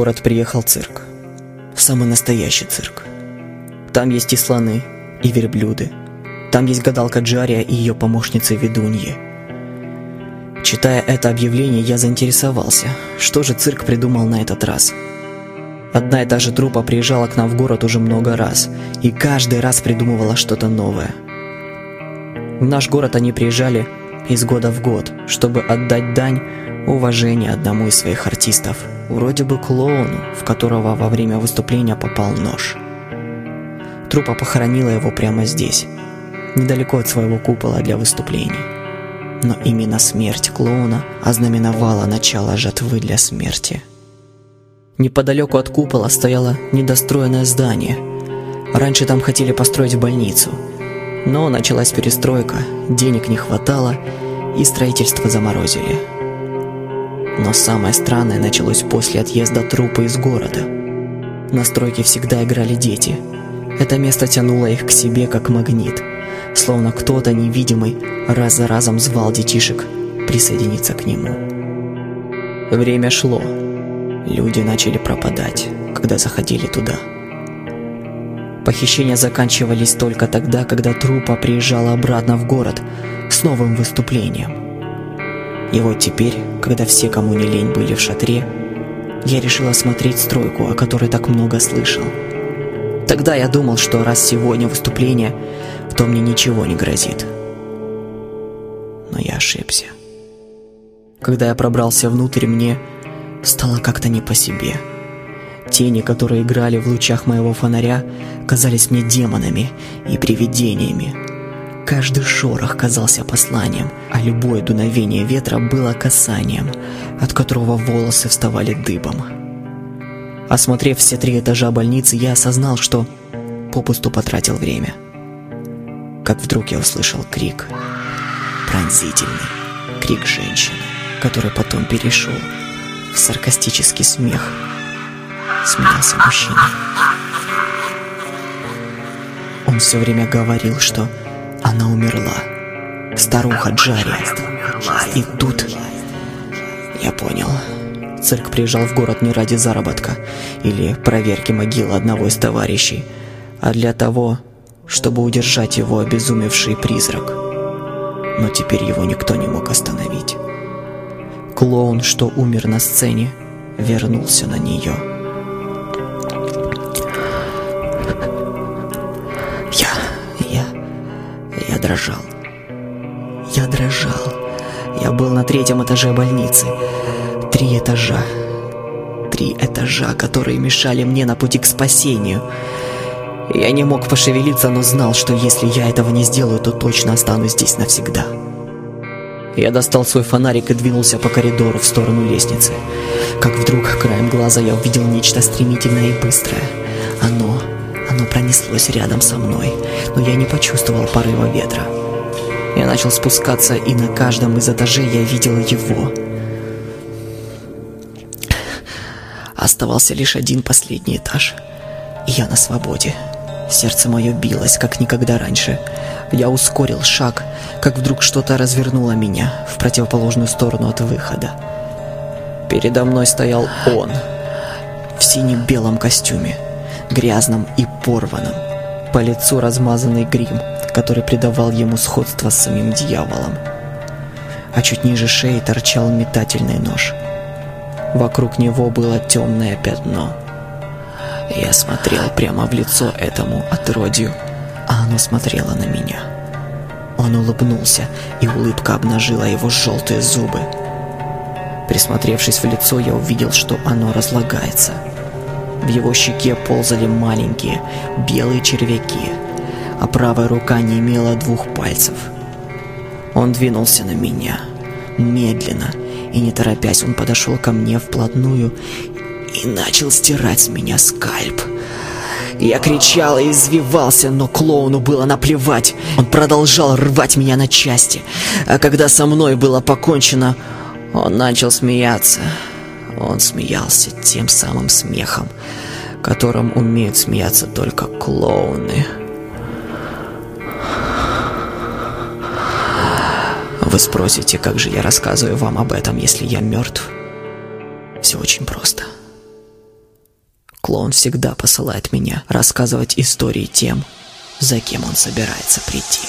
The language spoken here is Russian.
Город приехал цирк. Самый настоящий цирк. Там есть и слоны, и верблюды. Там есть гадалка Джария и ее помощница Ведуньи. Читая это объявление, я заинтересовался, что же цирк придумал на этот раз. Одна и та же трупа приезжала к нам в город уже много раз, и каждый раз придумывала что-то новое. В наш город они приезжали из года в год, чтобы отдать дань уважения одному из своих артистов, вроде бы клоуну, в которого во время выступления попал нож. Трупа похоронила его прямо здесь, недалеко от своего купола для выступлений. Но именно смерть клоуна ознаменовала начало жатвы для смерти. Неподалеку от купола стояло недостроенное здание. Раньше там хотели построить больницу, но началась перестройка, денег не хватало, и строительство заморозили. Но самое странное началось после отъезда трупа из города. На стройке всегда играли дети. Это место тянуло их к себе как магнит, словно кто-то невидимый раз за разом звал детишек присоединиться к нему. Время шло. Люди начали пропадать, когда заходили туда. Похищения заканчивались только тогда, когда трупа приезжала обратно в город с новым выступлением. И вот теперь, когда все, кому не лень, были в шатре, я решил осмотреть стройку, о которой так много слышал. Тогда я думал, что раз сегодня выступление, то мне ничего не грозит. Но я ошибся. Когда я пробрался внутрь, мне стало как-то не по себе. Тени, которые играли в лучах моего фонаря, казались мне демонами и привидениями. Каждый шорох казался посланием, а любое дуновение ветра было касанием, от которого волосы вставали дыбом. Осмотрев все три этажа больницы, я осознал, что попусту потратил время. Как вдруг я услышал крик. Пронзительный крик женщины, который потом перешел в саркастический смех. Смеялся мужчина. Он все время говорил, что она умерла. Старуха Джария. И тут я понял. Цирк приезжал в город не ради заработка или проверки могилы одного из товарищей, а для того, чтобы удержать его обезумевший призрак. Но теперь его никто не мог остановить. Клоун, что умер на сцене, вернулся на нее. Я дрожал. Я был на третьем этаже больницы. Три этажа. Три этажа, которые мешали мне на пути к спасению. Я не мог пошевелиться, но знал, что если я этого не сделаю, то точно останусь здесь навсегда. Я достал свой фонарик и двинулся по коридору в сторону лестницы. Как вдруг краем глаза я увидел нечто стремительное и быстрое. Оно, оно пронеслось рядом со мной, но я не почувствовал порыва ветра. Я начал спускаться, и на каждом из этажей я видел его. Оставался лишь один последний этаж, и я на свободе. Сердце мое билось, как никогда раньше. Я ускорил шаг, как вдруг что-то развернуло меня в противоположную сторону от выхода. Передо мной стоял он, в синем-белом костюме, грязном и порванном. По лицу размазанный грим, который придавал ему сходство с самим дьяволом. А чуть ниже шеи торчал метательный нож. Вокруг него было темное пятно — я смотрел прямо в лицо этому отродью, а оно смотрело на меня. Он улыбнулся, и улыбка обнажила его желтые зубы. Присмотревшись в лицо, я увидел, что оно разлагается. В его щеке ползали маленькие белые червяки, а правая рука не имела двух пальцев. Он двинулся на меня, медленно, и не торопясь он подошел ко мне вплотную и начал стирать с меня скальп. Я кричал и извивался, но клоуну было наплевать. Он продолжал рвать меня на части. А когда со мной было покончено, он начал смеяться. Он смеялся тем самым смехом, которым умеют смеяться только клоуны. Вы спросите, как же я рассказываю вам об этом, если я мертв? Все очень просто. Клоун всегда посылает меня рассказывать истории тем, за кем он собирается прийти.